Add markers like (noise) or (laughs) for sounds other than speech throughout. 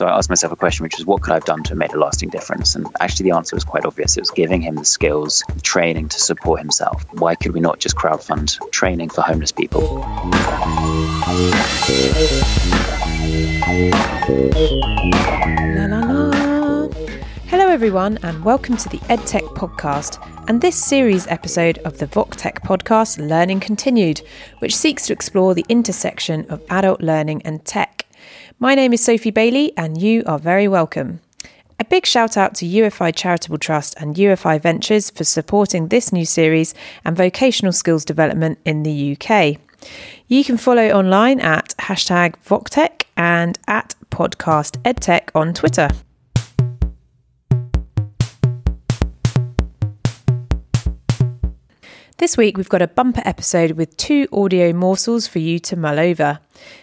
So I asked myself a question, which was, what could I have done to have made a lasting difference? And actually, the answer was quite obvious. It was giving him the skills, training to support himself. Why could we not just crowdfund training for homeless people? La, la, la. Hello, everyone, and welcome to the EdTech podcast and this series episode of the VocTech podcast, Learning Continued, which seeks to explore the intersection of adult learning and tech. My name is Sophie Bailey, and you are very welcome. A big shout out to UFI Charitable Trust and UFI Ventures for supporting this new series and vocational skills development in the UK. You can follow online at hashtag VocTech and at podcast EdTech on Twitter. This week, we've got a bumper episode with two audio morsels for you to mull over.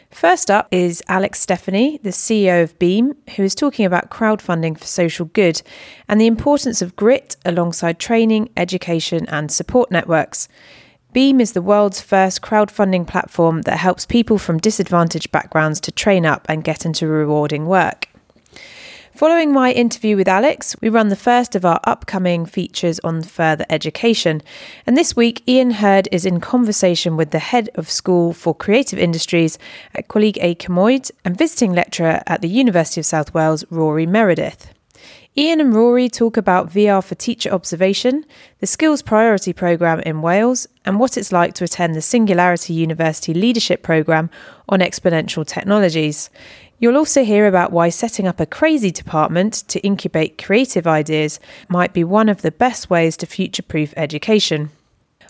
First up is Alex Stephany, the CEO of Beam, who is talking about crowdfunding for social good and the importance of grit alongside training, education, and support networks. Beam is the world's first crowdfunding platform that helps people from disadvantaged backgrounds to train up and get into rewarding work. Following my interview with Alex, we run the first of our upcoming features on further education. And this week, Ian Hurd is in conversation with the head of school for creative industries at Coleg y Cymoedd and visiting lecturer at the University of South Wales, Rory Meredith. Ian and Rory talk about VR for teacher observation, the Skills Priority Programme in Wales, and what it's like to attend the Singularity University Leadership Programme on exponential technologies. You'll also hear about why setting up a crazy department to incubate creative ideas might be one of the best ways to future proof education.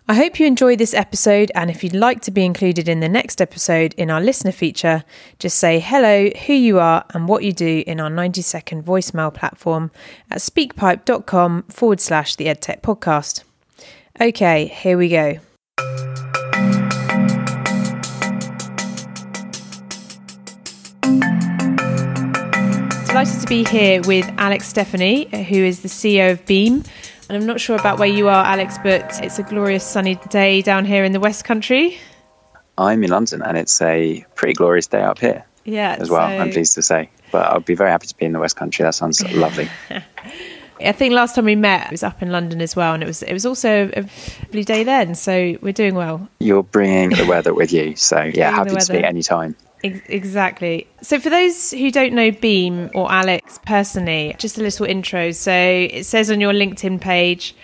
I hope you enjoyed this episode, and if you'd like to be included in the next episode in our listener feature, just say hello, who you are, and what you do in our 90 second voicemail platform at speakpipe.com forward slash the EdTech podcast. Okay, here we go. Delighted to be here with Alex Stephany, uh, who is the CEO of Beam. And I'm not sure about where you are, Alex, but it's a glorious sunny day down here in the West Country. I'm in London and it's a pretty glorious day up here Yeah, as well, so- I'm pleased to say. But I'd be very happy to be in the West Country. That sounds (laughs) lovely. I think last time we met, it was up in London as well, and it was it was also a lovely day then. So we're doing well. You're bringing the weather with you. So, yeah, happy to speak weather. anytime. Ex- Exactly. So, for those who don't know Beam or Alex personally, just a little intro. So, it says on your LinkedIn page,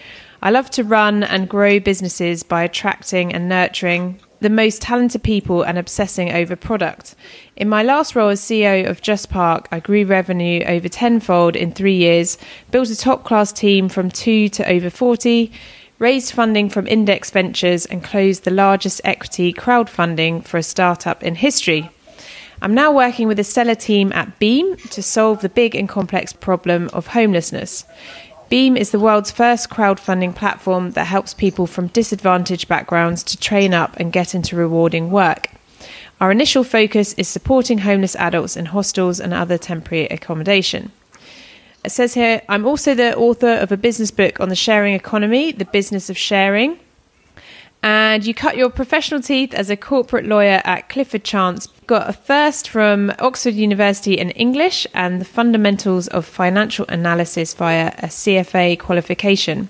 I love to run and grow businesses by attracting and nurturing the most talented people and obsessing over product. In my last role as CEO of Just Park, I grew revenue over tenfold in three years, built a top class team from two to over 40, raised funding from Index Ventures, and closed the largest equity crowdfunding for a startup in history. I'm now working with a stellar team at Beam to solve the big and complex problem of homelessness. Beam is the world's first crowdfunding platform that helps people from disadvantaged backgrounds to train up and get into rewarding work. Our initial focus is supporting homeless adults in hostels and other temporary accommodation. It says here, I'm also the author of a business book on the sharing economy, the business of sharing. And you cut your professional teeth as a corporate lawyer at Clifford Chance. Got a first from Oxford University in English and the fundamentals of financial analysis via a CFA qualification.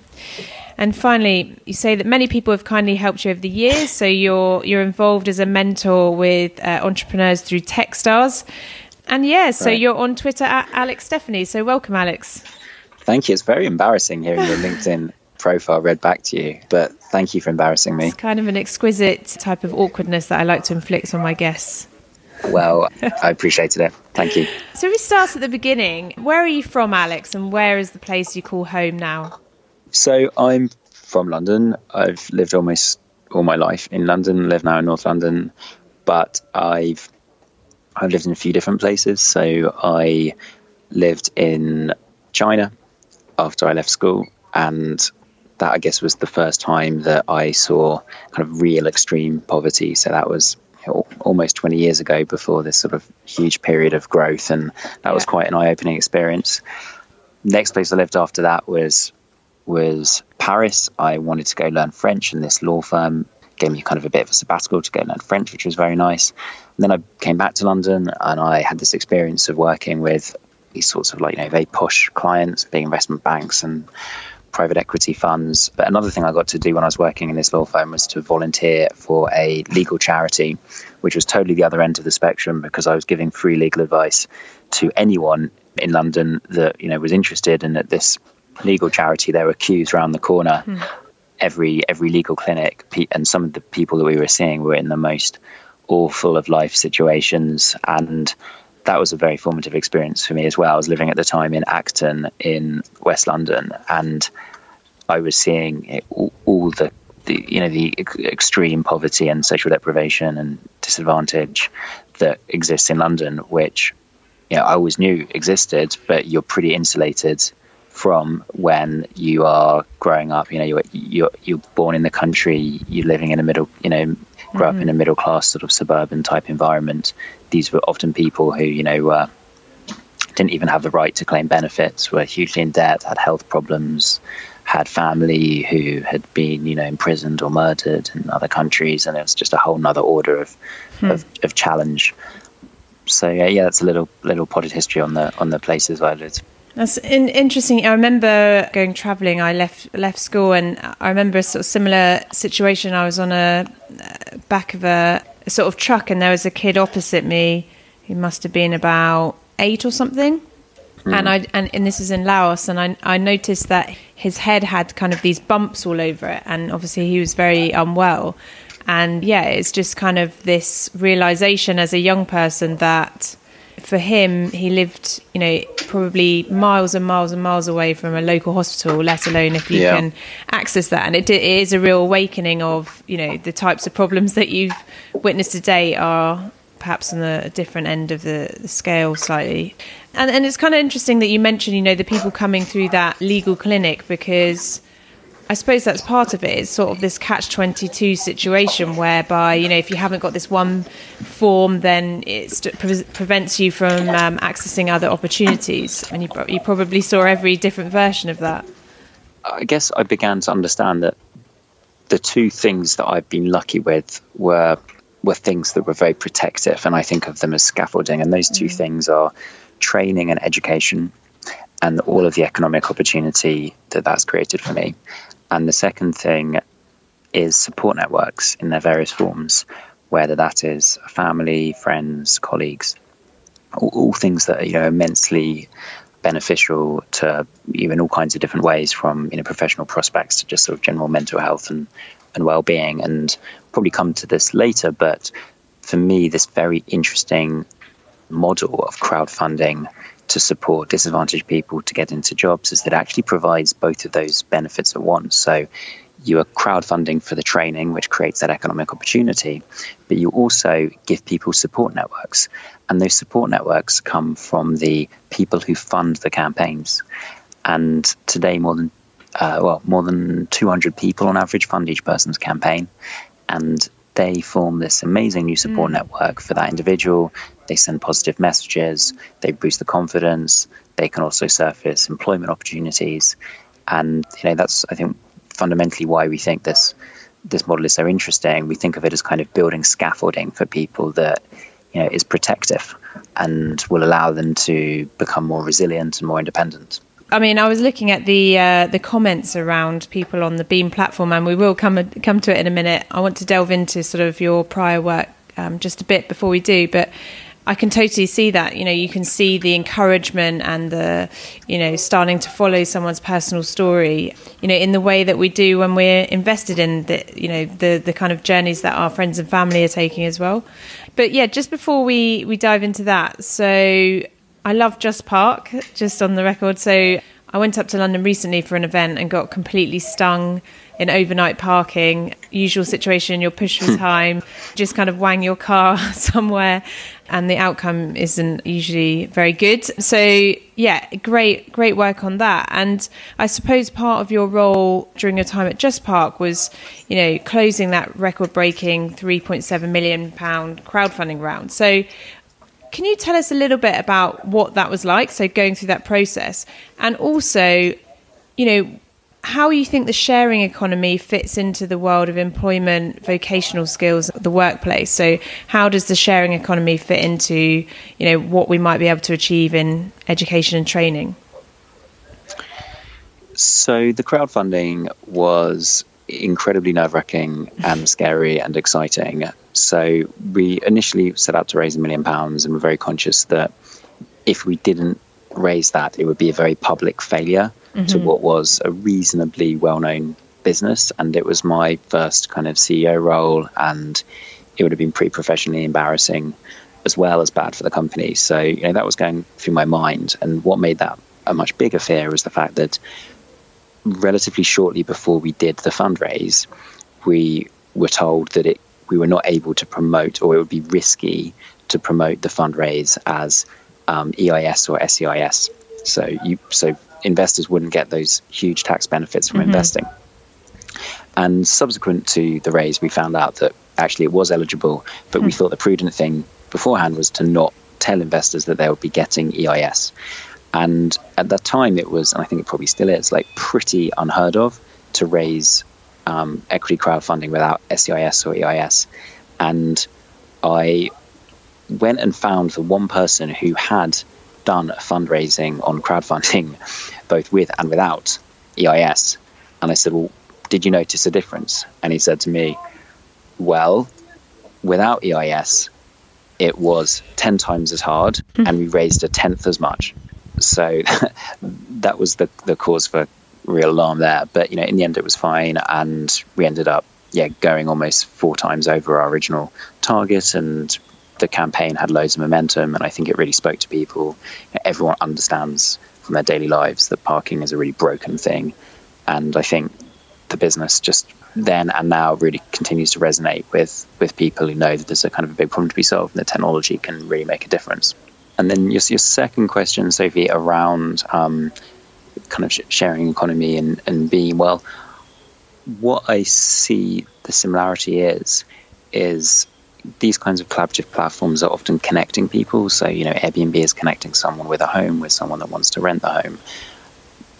And finally, you say that many people have kindly helped you over the years. So you're you're involved as a mentor with uh, entrepreneurs through Techstars. And yeah, so Right. you're on Twitter at Alex Stephany. So welcome, Alex. Thank you. It's very embarrassing hearing your LinkedIn profile read back to you, but thank you for embarrassing me. It's kind of an exquisite type of awkwardness that I like to inflict on my guests. Well, I appreciated it. Thank you. So we start at the beginning. Where are you from, Alex, and where is the place you call home now? So I'm from London. I've lived almost all my life in London. Live now in North London, but I've I've lived in a few different places. So I lived in China after I left school, and that I guess was the first time that I saw kind of real extreme poverty. So that was almost 20 years ago before this sort of huge period of growth, and that was quite an eye-opening experience. Next place I lived after that was was Paris. I wanted to go learn French, and this law firm gave me kind of a bit of a sabbatical to go learn French, which was very nice. And then I came back to London and I had this experience of working with these sorts of like, you know, very posh clients, being investment banks and private equity funds. But another thing I got to do when I was working in this law firm was to volunteer for a legal charity, which was totally the other end of the spectrum because I was giving free legal advice to anyone in London that, you know, was interested and at this legal charity there were queues around the corner. Hmm every every legal clinic, and some of the people that we were seeing were in the most awful of life situations, and that was a very formative experience for me as well. I was living at the time in Acton in West London, and I was seeing all, all the, the you know the extreme poverty and social deprivation and disadvantage that exists in London, which you know I always knew existed, but you're pretty insulated from when you are growing up. You know, you're you're, you're born in the country, you're living in a middle, you know, grow mm-hmm. up in a mm-hmm. middle class sort of suburban type environment. These were often people who you know uh, didn't even have the right to claim benefits, were hugely in debt, had health problems. Had family who had been, you know, imprisoned or murdered in other countries, and it was just a whole other order of, hmm. of, of challenge so yeah, yeah, that's a little little potted history on the on the places where I lived. That's in, interesting. I remember going travelling. I left left school, and I remember a sort of similar situation. I was on a uh, back of a, a sort of truck, and there was a kid opposite me who must have been about eight or something. Mm. And I and, and this is in Laos, and I I noticed that his head had kind of these bumps all over it, and obviously he was very unwell. And yeah, it's just kind of this realization as a young person that for him, he lived, you know, probably miles and miles and miles away from a local hospital, let alone if you yeah. can access that. And it, it is a real awakening of, you know, the types of problems that you've witnessed today are perhaps on the different end of the, the scale slightly. And, and it's kind of interesting that you mentioned, you know, the people coming through that legal clinic because I suppose that's part of it. It's sort of this catch 22 situation whereby, you know, if you haven't got this one form, then it pre- prevents you from um, accessing other opportunities. And you, you probably saw every different version of that. I guess I began to understand that the two things that I've been lucky with were were things that were very protective, and I think of them as scaffolding. And those two mm. things are training and education, and all of the economic opportunity that that's created for me. And the second thing is support networks in their various forms, whether that is family, friends, colleagues, all, all things that are you know immensely beneficial to you in all kinds of different ways, from you know professional prospects to just sort of general mental health and and well-being. And probably come to this later, but for me, this very interesting model of crowdfunding to support disadvantaged people to get into jobs is that actually provides both of those benefits at once. So you are crowdfunding for the training, which creates that economic opportunity, but you also give people support networks. And those support networks come from the people who fund the campaigns. And today, more than uh, well, more than 200 people on average fund each person's campaign. And they form this amazing new support mm. network for that individual. They send positive messages, they boost the confidence, they can also surface employment opportunities. And you know that's I think fundamentally why we think this this model is so interesting. We think of it as kind of building scaffolding for people that you know is protective and will allow them to become more resilient and more independent. I mean, I was looking at the uh, the comments around people on the Beam platform, and we will come come to it in a minute. I want to delve into sort of your prior work um, just a bit before we do, but I can totally see that. You know, you can see the encouragement and the, you know, starting to follow someone's personal story. You know, in the way that we do when we're invested in the, you know, the the kind of journeys that our friends and family are taking as well. But yeah, just before we we dive into that, so I love Just Park, just on the record. So I went up to London recently for an event and got completely stung in overnight parking. Usual situation, you're pushed for (laughs) time, just kind of wang your car (laughs) somewhere, and the outcome isn't usually very good. So, yeah, great, great work on that. And I suppose part of your role during your time at Just Park was, you know, closing that record breaking £3.7 million crowdfunding round. So, can you tell us a little bit about what that was like? So going through that process, and also, you know, how you think the sharing economy fits into the world of employment, vocational skills, the workplace. So, how does the sharing economy fit into, you know, what we might be able to achieve in education and training? So, the crowdfunding was incredibly nerve wracking and scary and exciting. So, we initially set out to raise a million pounds and were very conscious that if we didn't raise that, it would be a very public failure mm-hmm. to what was a reasonably well known business. And it was my first kind of CEO role, and it would have been pretty professionally embarrassing as well as bad for the company. So, you know, that was going through my mind. And what made that a much bigger fear was the fact that relatively shortly before we did the fundraise, we were told that it we were not able to promote, or it would be risky to promote the fundraise as um, EIS or SEIS. So you so investors wouldn't get those huge tax benefits from mm-hmm. investing. And subsequent to the raise, we found out that actually it was eligible, but mm. we hmm. thought the prudent thing beforehand was to not tell investors that they would be getting EIS. And at that time, it was, and I think it probably still is, like pretty unheard of to raise um, equity crowdfunding without SEIS or EIS. And I went and found the one person who had done fundraising on crowdfunding, (laughs) both with and without EIS. And I said, Well, did you notice a difference? And he said to me, Well, without EIS, it was 10 times as hard mm-hmm. and we raised a tenth as much. So (laughs) that was the, the cause for real alarm there. But, you know, in the end, it was fine. And we ended up, yeah, going almost four times over our original target and the campaign had loads of momentum, and I think it really spoke to people. Everyone understands from their daily lives that parking is a really broken thing, and I think the business just then and now really continues to resonate with with people who know that there's a kind of a big problem to be solved, and the technology can really make a difference. And then your, your second question, Sophie, around um, kind of sharing economy and, and being well, what I see the similarity is is these kinds of collaborative platforms are often connecting people. So, you know, Airbnb is connecting someone with a home with someone that wants to rent the home.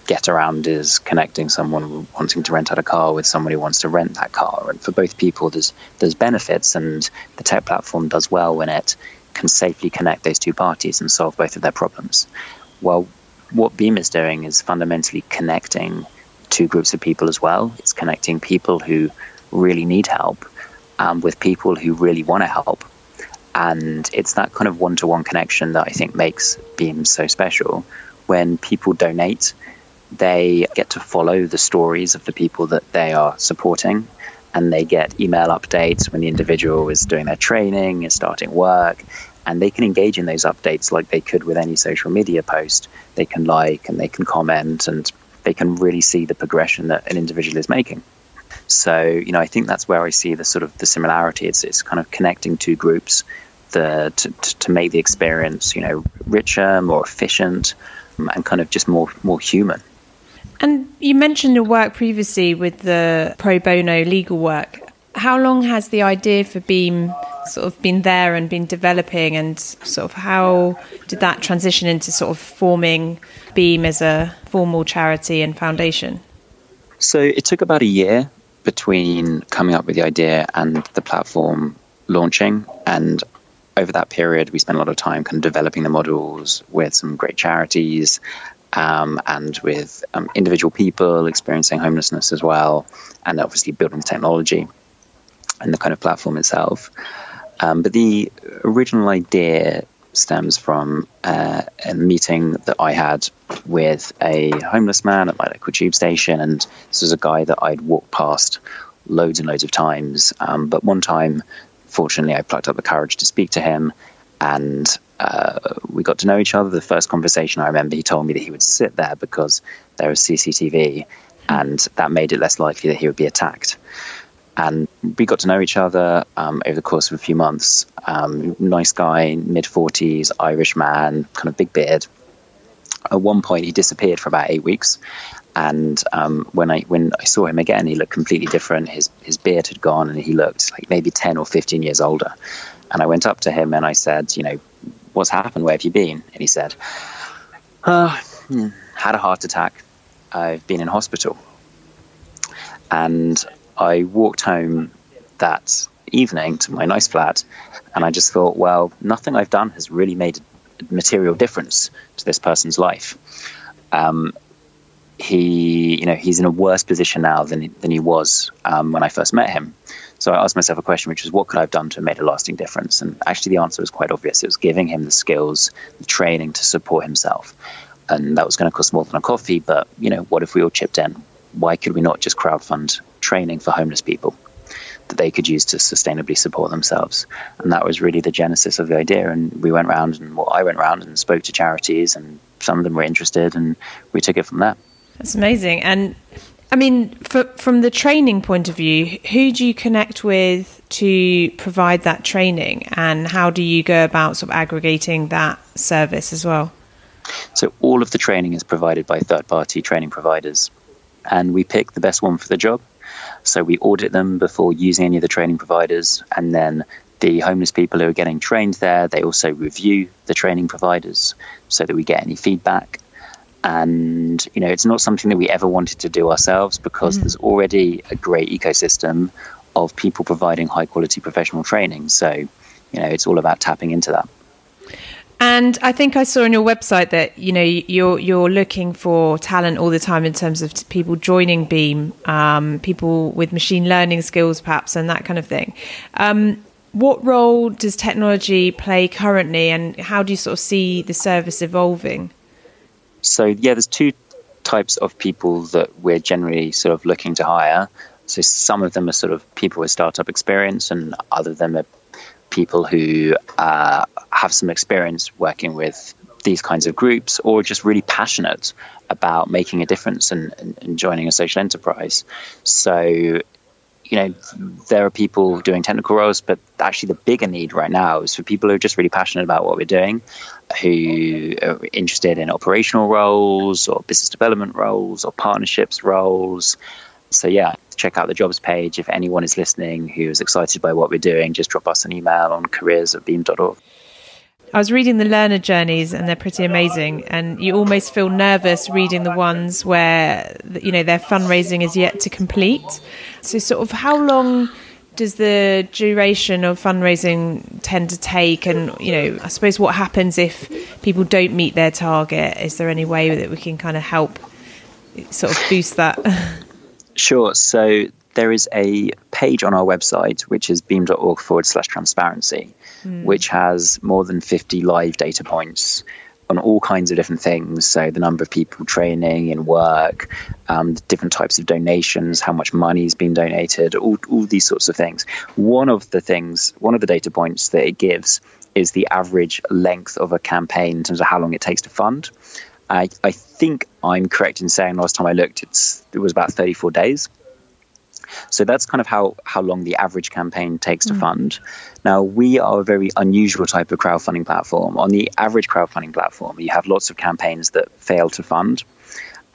Getaround is connecting someone wanting to rent out a car with someone who wants to rent that car. And for both people, there's there's benefits, and the tech platform does well when it can safely connect those two parties and solve both of their problems. Well, what Beam is doing is fundamentally connecting two groups of people as well. It's connecting people who really need help um, with people who really want to help. And it's that kind of one to one connection that I think makes Beam so special. When people donate, they get to follow the stories of the people that they are supporting and they get email updates when the individual is doing their training, is starting work, and they can engage in those updates like they could with any social media post. They can like and they can comment and they can really see the progression that an individual is making. So, you know, I think that's where I see the sort of the similarity. It's, it's kind of connecting two groups the, to, to make the experience, you know, richer, more efficient, and kind of just more more human. And you mentioned your work previously with the pro bono legal work. How long has the idea for Beam sort of been there and been developing, and sort of how did that transition into sort of forming Beam as a formal charity and foundation? So it took about a year between coming up with the idea and the platform launching. And over that period, we spent a lot of time kind of developing the models with some great charities um, and with um, individual people experiencing homelessness as well, and obviously building the technology and the kind of platform itself. Um, but the original idea stems from uh, a meeting that I had with a homeless man at my local tube station, and this was a guy that I'd walked past loads and loads of times. Um, but one time, fortunately, I plucked up the courage to speak to him, and we got to know each other. The first conversation I remember, he told me that he would sit there because there was CCTV, and that made it less likely that he would be attacked and we got to know each other um, over the course of a few months. Um, nice guy, mid 40s, Irish man, kind of big beard. At one point, he disappeared for about eight weeks, and um, when I when I saw him again, he looked completely different. His his beard had gone, and he looked like maybe ten or fifteen years older. And I went up to him and I said, you know, what's happened? Where have you been? And he said, uh, had a heart attack. I've been in hospital. And I walked home that evening to my nice flat, and I just thought, well, nothing I've done has really made a material difference to this person's life. Um, he, you know, he's in a worse position now than than he was um, when I first met him. So I asked myself a question, which was, what could I have done to have made a lasting difference? And actually, the answer was quite obvious. It was giving him the skills, the training to support himself, and that was going to cost more than a coffee. But you know, what if we all chipped in? Why could we not just crowdfund training for homeless people? that they could use to sustainably support themselves. And that was really the genesis of the idea. And we went around and well, I went around and spoke to charities, and some of them were interested, and we took it from there. That's amazing. And I mean, for, from the training point of view, who do you connect with to provide that training, and how do you go about sort of aggregating that service as well? So, all of the training is provided by third party training providers, and we pick the best one for the job. So, we audit them before using any of the training providers, and then the homeless people who are getting trained there, they also review the training providers so that we get any feedback and you know it's not something that we ever wanted to do ourselves because mm. there's already a great ecosystem of people providing high quality professional training so you know it's all about tapping into that and I think I saw on your website that you know you're you're looking for talent all the time in terms of people joining Beam, um, people with machine learning skills, perhaps, and that kind of thing. Um, what role does technology play currently, and how do you sort of see the service evolving? So yeah, there's two types of people that we're generally sort of looking to hire. So some of them are sort of people with startup experience, and other of them are people who uh, have some experience working with these kinds of groups, or just really passionate about making a difference and, and, and joining a social enterprise. So you know, there are people doing technical roles, but actually the bigger need right now is for people who are just really passionate about what we're doing, who are interested in operational roles or business development roles or partnerships roles. So yeah, check out the jobs page. If anyone is listening who is excited by what we're doing, just drop us an email on careers at beam.org. I was reading the learner journeys and they're pretty amazing. And you almost feel nervous reading the ones where, you know, their fundraising is yet to complete. So, sort of, how long does the duration of fundraising tend to take? And, you know, I suppose what happens if people don't meet their target? Is there any way that we can kind of help sort of boost that? (laughs) Sure. So, there is a page on our website, which is beam.org forward slash transparency, mm. which has more than 50 live data points on all kinds of different things. So, the number of people training in work, um, different types of donations, how much money has been donated, all, all these sorts of things. One of the things, one of the data points that it gives is the average length of a campaign in terms of how long it takes to fund. I, I think I'm correct in saying last time I looked, it was about 34 days. So that's kind of how, how long the average campaign takes to mm. fund. Now, we are a very unusual type of crowdfunding platform. On the average crowdfunding platform, you have lots of campaigns that fail to fund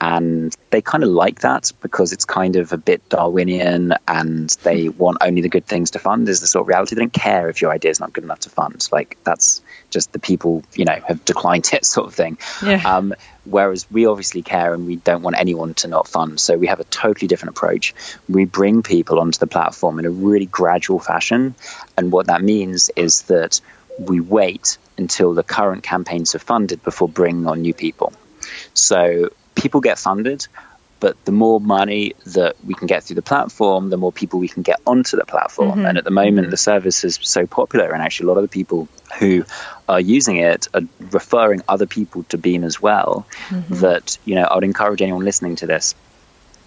and they kind of like that because it's kind of a bit Darwinian and they want only the good things to fund is the sort of reality. They don't care if your idea is not good enough to fund. Like that's just the people, you know, have declined (laughs) it sort of thing. Yeah. Um, whereas we obviously care and we don't want anyone to not fund. So we have a totally different approach. We bring people onto the platform in a really gradual fashion. And what that means is that we wait until the current campaigns are funded before bringing on new people. So people get funded, but the more money that we can get through the platform, the more people we can get onto the platform. Mm-hmm. And at the moment, the service is so popular, and actually, a lot of the people who are using it are referring other people to Beam as well. Mm-hmm. That you know, I would encourage anyone listening to this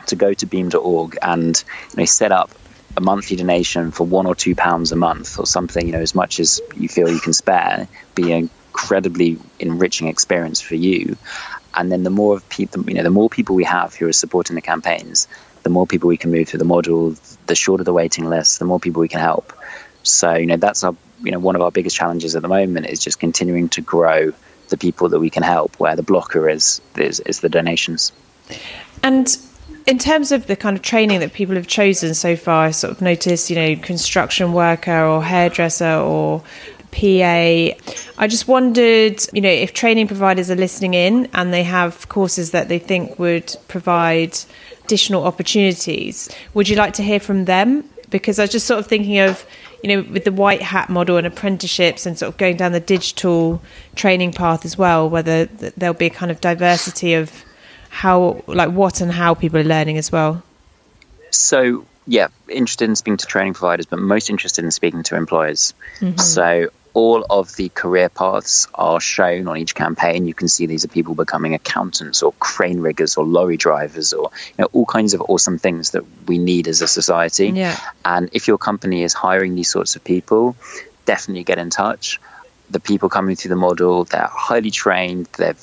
to go to beam.org and you know, set up a monthly donation for one or two pounds a month or something, you know, as much as you feel you can spare, be an incredibly enriching experience for you and then the more people, you know, the more people we have who are supporting the campaigns, the more people we can move through the module, the shorter the waiting list, the more people we can help. So, you know, that's our, you know, one of our biggest challenges at the moment is just continuing to grow the people that we can help. Where the blocker is is, is the donations. And in terms of the kind of training that people have chosen so far, I sort of noticed, you know, construction worker or hairdresser or PA. I just wondered, you know, if training providers are listening in and they have courses that they think would provide additional opportunities. Would you like to hear from them? Because I was just sort of thinking of, you know, with the WhiteHat model and apprenticeships and sort of going down the digital training path as well, whether there'll be a kind of diversity of how, like, what and how people are learning as well. So yeah, interested in speaking to training providers, but most interested in speaking to employers. Mm-hmm. So all of the career paths are shown on each campaign. You can see these are people becoming accountants or crane riggers or lorry drivers or you know, all kinds of awesome things that we need as a society. Yeah. And if your company is hiring these sorts of people, definitely get in touch. The people coming through the model, they're highly trained. They're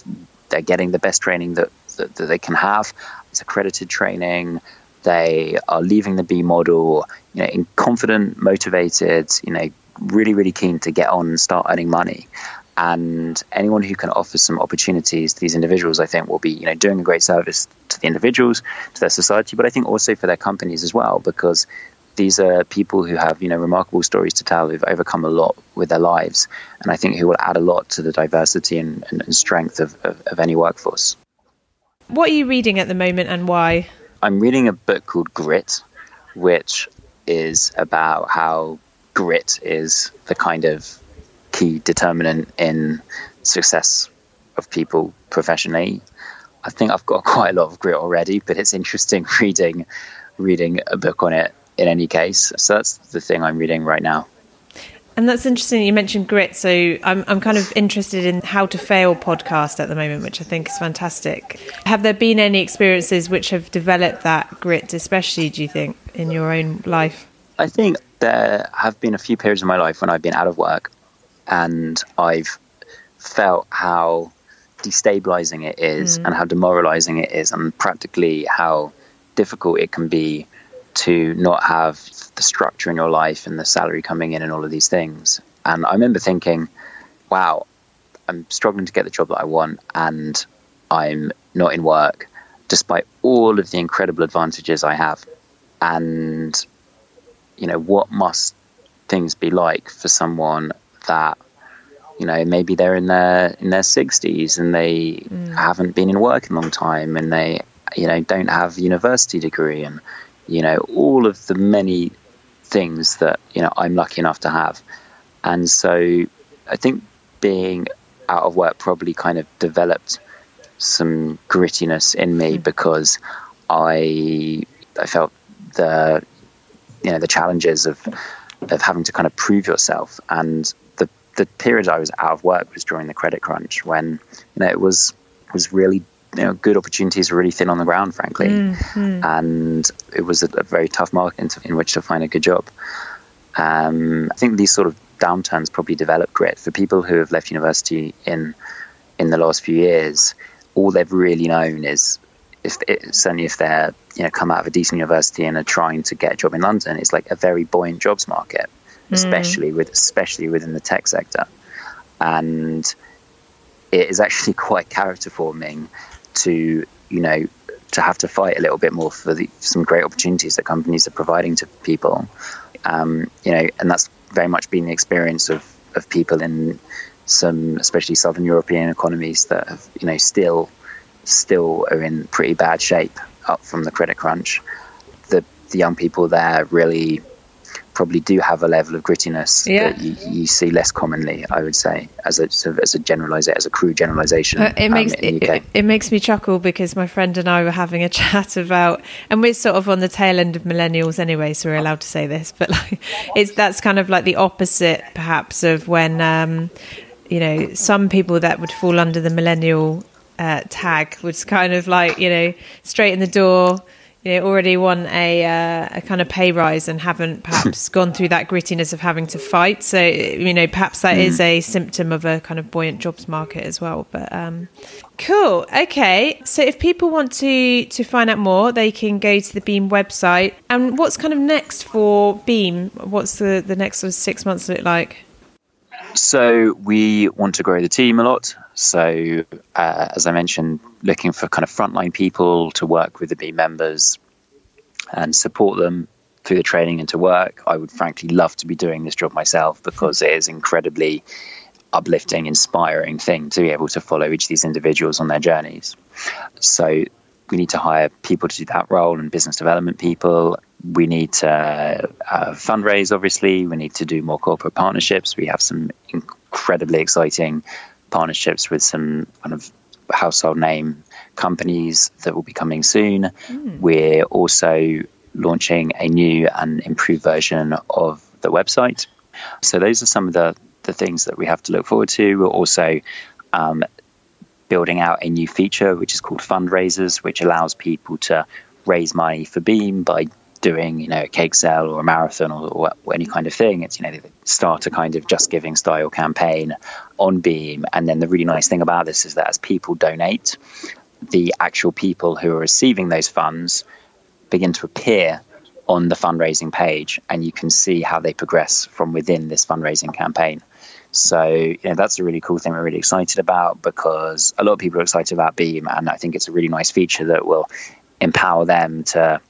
they're getting the best training that, that, that they can have. It's accredited training. They are leaving the Beam model, you know, confident, motivated, you know, really, really keen to get on and start earning money. And anyone who can offer some opportunities to these individuals, I think, will be, you know, doing a great service to the individuals, to their society, but I think also for their companies as well, because these are people who have, you know, remarkable stories to tell, who've overcome a lot with their lives, and I think who will add a lot to the diversity and, and strength of, of, of any workforce. What are you reading at the moment, and why? I'm reading a book called Grit, which is about how grit is the kind of key determinant in success of people professionally. I think I've got (laughs) quite a lot of grit already, but it's interesting (laughs) reading reading a book on it in any case. So that's the thing I'm reading right now. And that's interesting. You mentioned grit, so I'm I'm kind of interested in how to fail podcast at the moment, which I think is fantastic. Have there been any experiences which have developed that grit, especially do you think in your own life? I think there have been a few periods in my life when I've been out of work and I've felt how destabilizing it is mm. and how demoralizing it is and practically how difficult it can be to not have the structure in your life and the salary coming in and all of these things. And I remember thinking, wow, I'm struggling to get the job that I want and I'm not in work despite all of the incredible advantages I have. And you know, what must things be like for someone that you know maybe they're in their in their 60s and they mm. haven't been in work in a long time and they you know don't have a university degree and you know all of the many things that you know I'm lucky enough to have and so I think being out of work probably kind of developed some grittiness in me mm. because I I felt the you know the challenges of of having to kind of prove yourself. And the the period I was out of work was during the credit crunch when you know it was was really you know good opportunities were really thin on the ground frankly. Mm-hmm. and it was a, a very tough market in, in, which to find a good job. Um, I think these sort of downturns probably develop grit. For people who have left university in in the last few years all they've really known is if it, certainly if they're you know come out of a decent university and are trying to get a job in London, it's like a very buoyant jobs market, mm. especially with especially within the tech sector, and it is actually (laughs) quite character forming to you know to have to fight a little bit more for the, some great opportunities that companies are providing to people. Um, you know, and that's very much been the experience of, of people in some, especially Southern European economies that have, you know, still still are in pretty bad shape up from the credit crunch. The, the young people there really probably do have a level of grittiness yeah. that you, you, see less commonly, I would say, as a as a generalization, as a crude generalization. Uh, it um, makes it, it, makes me chuckle because my friend and I were having a (laughs) chat about, and we're sort of on the tail end of millennials anyway, so we're allowed to say this, but like, it's that's kind of like the opposite, perhaps, of when. Um, you know, some people that would fall under the millennial uh, tag was kind of like you know straight in the door you know already won a, uh, a kind of pay rise and haven't (laughs) perhaps gone through that grittiness of having to fight. So you know perhaps that mm. is a symptom of a kind of buoyant jobs market as well. But um, cool. Okay. So if people want to to find out more they can go to the beam website. And what's kind of next for beam? What's the the next sort of six months look like? So we want to grow the team a lot. So uh, as I mentioned, looking for kind of frontline people to work with the Beam members and support them through the training and to work. I would frankly love to be doing this job myself because it is incredibly uplifting, inspiring thing to be able to follow each of these individuals on their journeys. So we need to hire people to do that role and business development people. We need to uh, fundraise, obviously. We need to do more corporate partnerships. We have some incredibly exciting partnerships with some kind of household name companies that will be coming soon. Mm. We're also launching a new and improved version of the website. So those are some of the, the things that we have to look forward to. We're also um, building out a new feature which is called fundraisers, which allows people to raise money for Beam by doing, you know, a cake sale or a marathon or, or, any kind of thing. It's, you know, they start a kind of just giving style campaign on Beam. And then the really nice thing about this is that as people donate, the actual people who are receiving those funds begin to appear on the fundraising page and you can see how they progress from within this fundraising campaign. So, you know, that's a really cool thing we're really excited about because a lot of people are excited about Beam and I think it's a really nice feature that will empower them to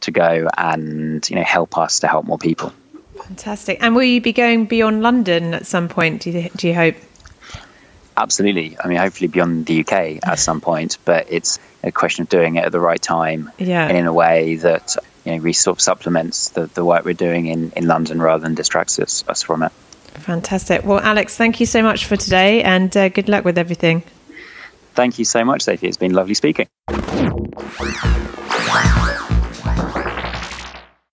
to go and, you know, help us to help more people. Fantastic. And will you be going beyond London at some point, do you, do you hope? Absolutely. I mean, hopefully beyond the UK at some point, but it's a question of doing it at the right time yeah. and in a way that you know, sort of supplements the, the work we're doing in, in London rather than distracts us, us from it. Fantastic. Well, Alex, thank you so much for today and uh, good luck with everything. Thank you so much, Sophie. It's been lovely speaking.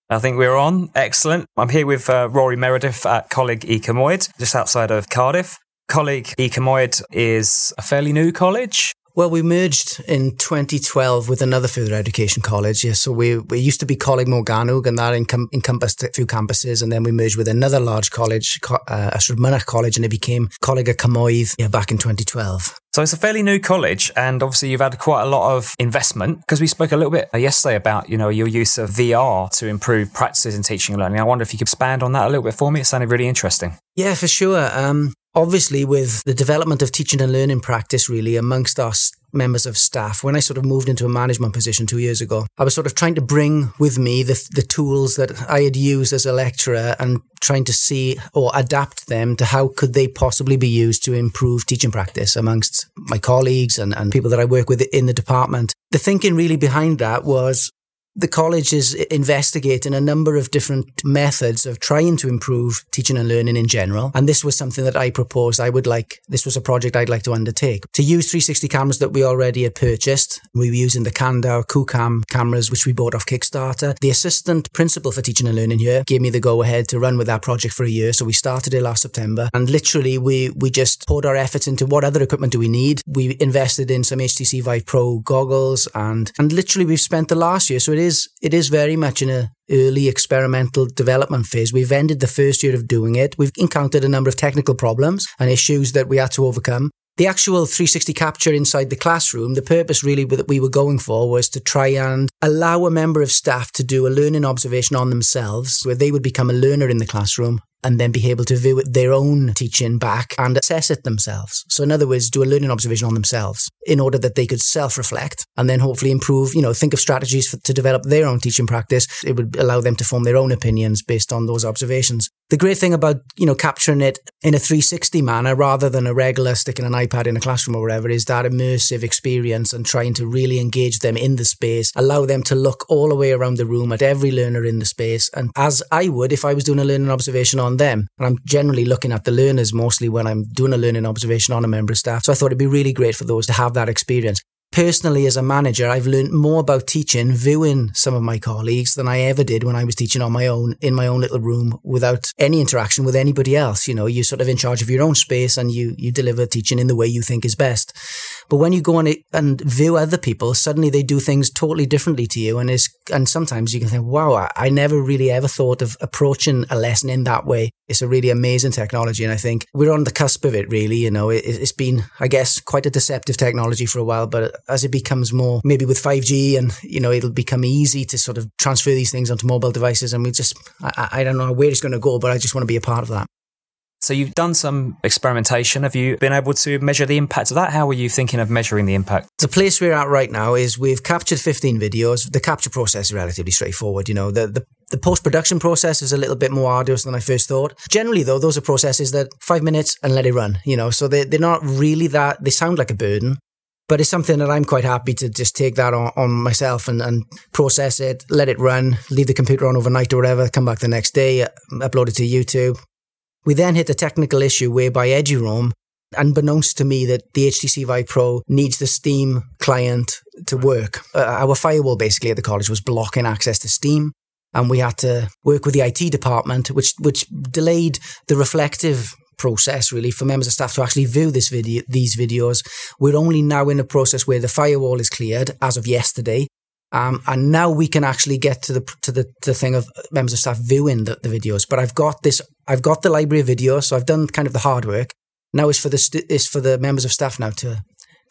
I think we're on. Excellent. I'm here with uh, Rory Meredith at Coleg y Cymoedd, just outside of Cardiff. Coleg y Cymoedd is a fairly new college. Well, we merged in 2012 with another further education college. Yeah, so we, we used to be Coleg Morgannwg, and that encom- encompassed a few campuses. And then we merged with another large college, uh, College, and it became Coleg y Cymoedd yeah, back in 2012. So it's a fairly new college, and obviously you've had quite a lot of investment because we spoke a little bit yesterday about you know your use of VR to improve practices in teaching and learning. I wonder if you could expand on that a little bit for me. It sounded really interesting. Yeah, for sure. Um, obviously with the development of teaching and learning practice really amongst us members of staff when i sort of moved into a management position two years ago i was sort of trying to bring with me the, the tools that i had used as a lecturer and trying to see or adapt them to how could they possibly be used to improve teaching practice amongst my colleagues and, and people that i work with in the department. The thinking really behind that was the college is investigating a number of different methods of trying to improve teaching and learning in general. And this was something that I proposed. I would like, this was a project I'd like to undertake. To use 360 cameras that we already had purchased, we were using the Kandao QooCam cameras, which we bought off Kickstarter. The assistant principal for teaching and learning here gave me the go ahead to run with that project for a year. So we started it last September and literally we, we just poured our efforts into what other equipment do we need. We invested in some HTC Vive Pro goggles and, and literally we've spent the last year. So it it is very much in a early experimental development phase. We've ended the first year of doing it. We've encountered a number of technical problems and issues that we had to overcome. The actual 360 capture inside the classroom, the purpose really that we were going for was to try and allow a member of staff to do a learning observation on themselves where they would become a learner in the classroom and then be able to view their own teaching back and assess it themselves. So, in other words, do a learning observation on themselves in order that they could self reflect and then hopefully improve, you know, think of strategies for, to develop their own teaching practice. It would allow them to form their own opinions based on those observations. The great thing about, you know, capturing it in a 360 manner rather than a regular sticking an iPad in a classroom or whatever is that immersive experience and trying to really engage them in the space, allow them to look all the way around the room at every learner in the space. And as I would if I was doing a learning observation on them, and I'm generally looking at the learners mostly when I'm doing a learning observation on a member of staff. So I thought it'd be really great for those to have that experience personally as a manager, I've learned more about teaching viewing some of my colleagues than I ever did when I was teaching on my own in my own little room without any interaction with anybody else. You know, you're sort of in charge of your own space and you, you deliver teaching in the way you think is best. But when you go on and view other people, suddenly they do things totally differently to you. And is and sometimes you can think, wow, I, I never really ever thought of approaching a lesson in that way. It's a really amazing technology. And I think we're on the cusp of it, really. You know, it, it's been, I guess, quite a deceptive technology for a while, but as it becomes more, maybe with 5G and, you know, it'll become easy to sort of transfer these things onto mobile devices. And we just, I, I don't know where it's going to go, but I just want to be a part of that. So you've done some experimentation. Have you been able to measure the impact of that? How are you thinking of measuring the impact? The place we're at right now is we've captured 15 videos. The capture process is relatively straightforward. You know, the, the the post production process is a little bit more arduous than I first thought. Generally, though, those are processes that five minutes and let it run, you know, so they, they're not really that, they sound like a burden, but it's something that I'm quite happy to just take that on, on myself and, and process it, let it run, leave the computer on overnight or whatever, come back the next day, upload it to YouTube. We then hit a technical issue whereby EduRoam, unbeknownst to me that the HTC Vive Pro needs the Steam client to work. Uh, our firewall basically at the college was blocking access to Steam. And we had to work with the IT department, which which delayed the reflective process really for members of staff to actually view this video these videos. We're only now in a process where the firewall is cleared as of yesterday. Um, and now we can actually get to the to the, the thing of members of staff viewing the, the videos. But I've got this, I've got the library of videos, so I've done kind of the hard work. Now it's for the it's for the members of staff now to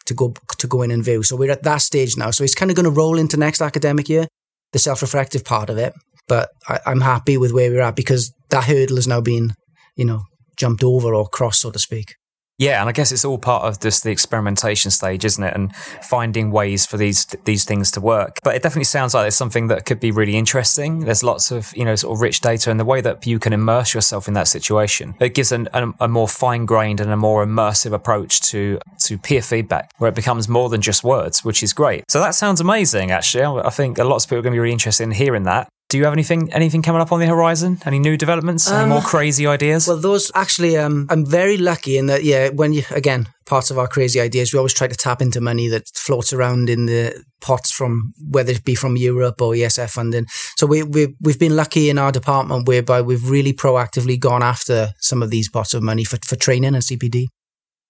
to go to go in and view. So we're at that stage now. So it's kind of going to roll into next academic year, the self-reflective part of it. But I, I'm happy with where we're at because that hurdle has now been, you know, jumped over or crossed, so to speak. Yeah, and I guess it's all part of just the experimentation stage, isn't it? And finding ways for these these things to work. But it definitely sounds like it's something that could be really interesting. There's lots of you know sort of rich data, and the way that you can immerse yourself in that situation, it gives an, a, a more fine grained and a more immersive approach to to peer feedback, where it becomes more than just words, which is great. So that sounds amazing. Actually, I think a lot of people are going to be really interested in hearing that. Do you have anything anything coming up on the horizon? Any new developments? Any Um, more crazy ideas? Well, those actually, um, I'm very lucky in that, yeah, when you, again, part of our crazy ideas, we always try to tap into money that floats around in the pots from, whether it be from Europe or ESF funding. So we, we, we've been lucky in our department whereby we've really proactively gone after some of these pots of money for, for training and CPD.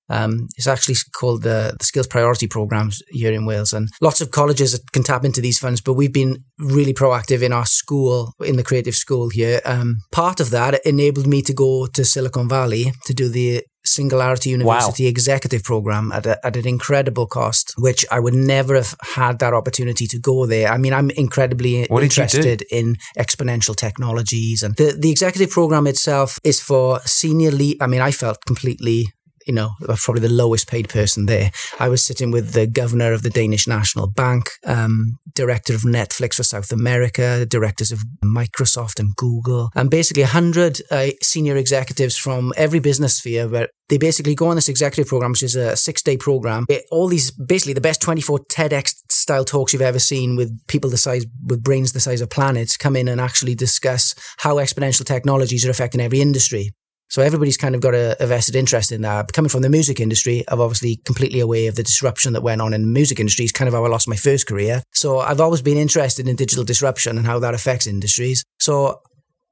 Um, it's actually called the, the Skills Priority Programs here in Wales. And lots of colleges can tap into these funds, but we've been really proactive in our school, in the creative school here. Um, part of that enabled me to go to Silicon Valley to do the Singularity University Executive Program at, a, at an incredible cost, which I would never have had that opportunity to go there. I mean, I'm incredibly What did you do? interested in exponential technologies, and the the executive program itself is for senior lead. I mean, I felt completely. You know, was probably the lowest paid person there. I was sitting with the governor of the Danish National Bank, um, director of Netflix for South America, directors of Microsoft and Google, and basically 100 uh, senior executives from every business sphere where they basically go on this executive program, which is a six day program. It- all these, basically the best 24 TEDx style talks you've ever seen with people the size, with brains the size of planets come in and actually discuss how exponential technologies are affecting every industry. So everybody's kind of got a, a vested interest in that. Coming from the music industry, I'm obviously completely aware of the disruption that went on in the music industry. It's kind of how I lost my first career. So I've always been interested in digital disruption and how that affects industries. So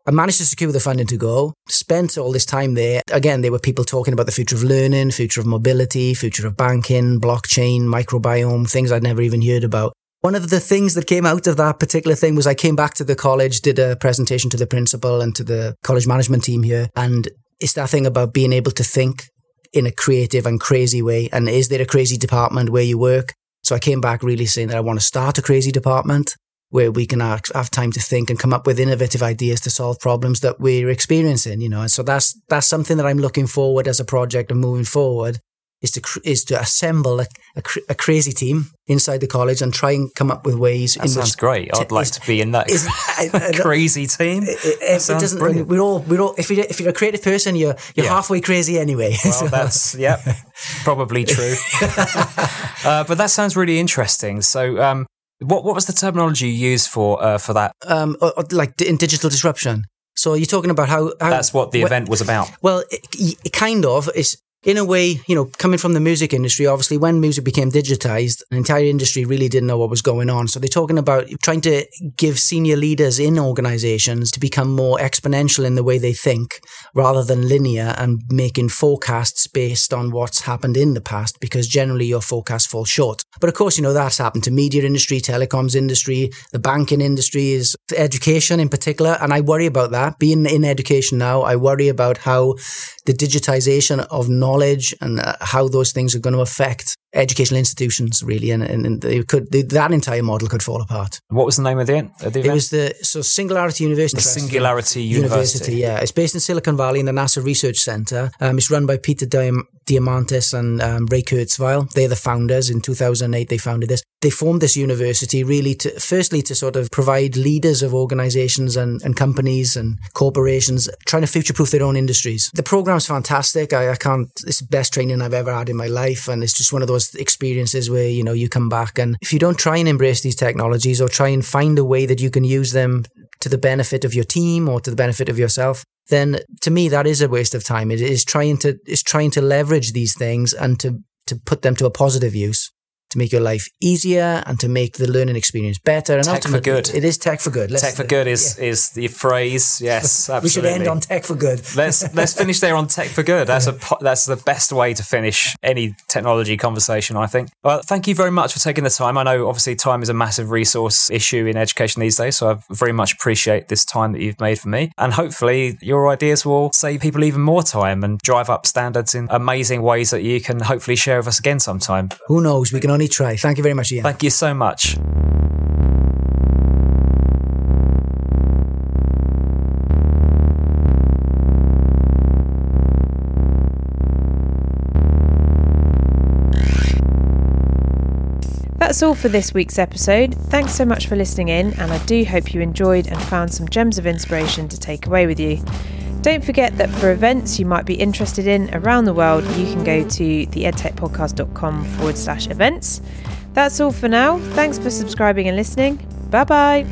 I managed to secure the funding to go, spent all this time there. Again, there were people talking about the future of learning, future of mobility, future of banking, blockchain, microbiome, things I'd never even heard about. One of the things that came out of that particular thing was I came back to the college, did a presentation to the principal and to the college management team here. And it's that thing about being able to think in a creative and crazy way. And is there a crazy department where you work? So I came back really saying that I want to start a crazy department where we can have time to think and come up with innovative ideas to solve problems that we're experiencing, you know. And so that's that's something that I'm looking forward as a project and moving forward is to is to assemble a, a, a crazy team inside the college and try and come up with ways. that sounds great. I'd like to be in that is- I- I (laughs) don't- crazy team. It, That it doesn't. brilliant. We're all. We're all. If you if you're a creative person, you're you're Yeah. halfway crazy anyway. (laughs) Well, So- that's (laughs) yep, probably true. uh, but that sounds really interesting. So, um, what what was the terminology you used for uh, for that? um, or- or like in digital disruption. So you're talking about how, how That's what the wh- event was about. Well, it, it kind of is. In a way, you know, coming from the music industry, obviously, when music became digitized, the entire industry really didn't know what was going on. So they're talking about trying to give senior leaders in organizations to become more exponential in the way they think rather than linear and making forecasts based on what's happened in the past because generally your forecasts fall short. But of course, you know, that's happened to media industry, telecoms industry, the banking industry is education in particular. And I worry about that. Being in education now, I worry about how the digitization of knowledge and uh, how those things are going to affect educational institutions really. And, and, and they could, that entire model could fall apart. What was the name of the, of the event? It was the, so Singularity University. the. Singularity University. yeah. It's based in Silicon Valley in the NASA Research Center. Um, it's run by Peter Diam- Diamandis and um, Ray Kurzweil. They're the founders. In 2008, they founded this. they formed this university really to, firstly, to sort of provide leaders of organizations and, and companies and corporations trying to future proof their own industries. The program's fantastic. I, I can't, it's the best training I've ever had in my life. And it's just one of those experiences where, you know, you come back and if you don't try and embrace these technologies or try and find a way that you can use them to the benefit of your team or to the benefit of yourself, then to me that is a waste of time. It is trying to is trying to leverage these things and to to put them to a positive use to make your life easier and to make the learning experience better. And tech ultimately, for good. It is tech for good. Let's, tech for good is yeah. is the phrase. Yes, absolutely. (laughs) we should end on tech for good. let's (laughs) let's finish there on tech for good. That's a that's the best way to finish any technology conversation. I think. Well, thank you very much for taking the time. I know obviously time is a massive resource issue in education these days, so I very much appreciate this time that you've made for me. And hopefully, your ideas will save people even more time and drive up standards in amazing ways that you can hopefully share with us again sometime. Who knows? We can only try. Thank you very much, Ian. Thank you so much. That's all for this week's episode. Thanks so much for listening in, and I do hope you enjoyed and found some gems of inspiration to take away with you. Don't forget that for events you might be interested in around the world, you can go to theedtechpodcast.com forward slash events. That's all for now. Thanks for subscribing and listening. Bye bye.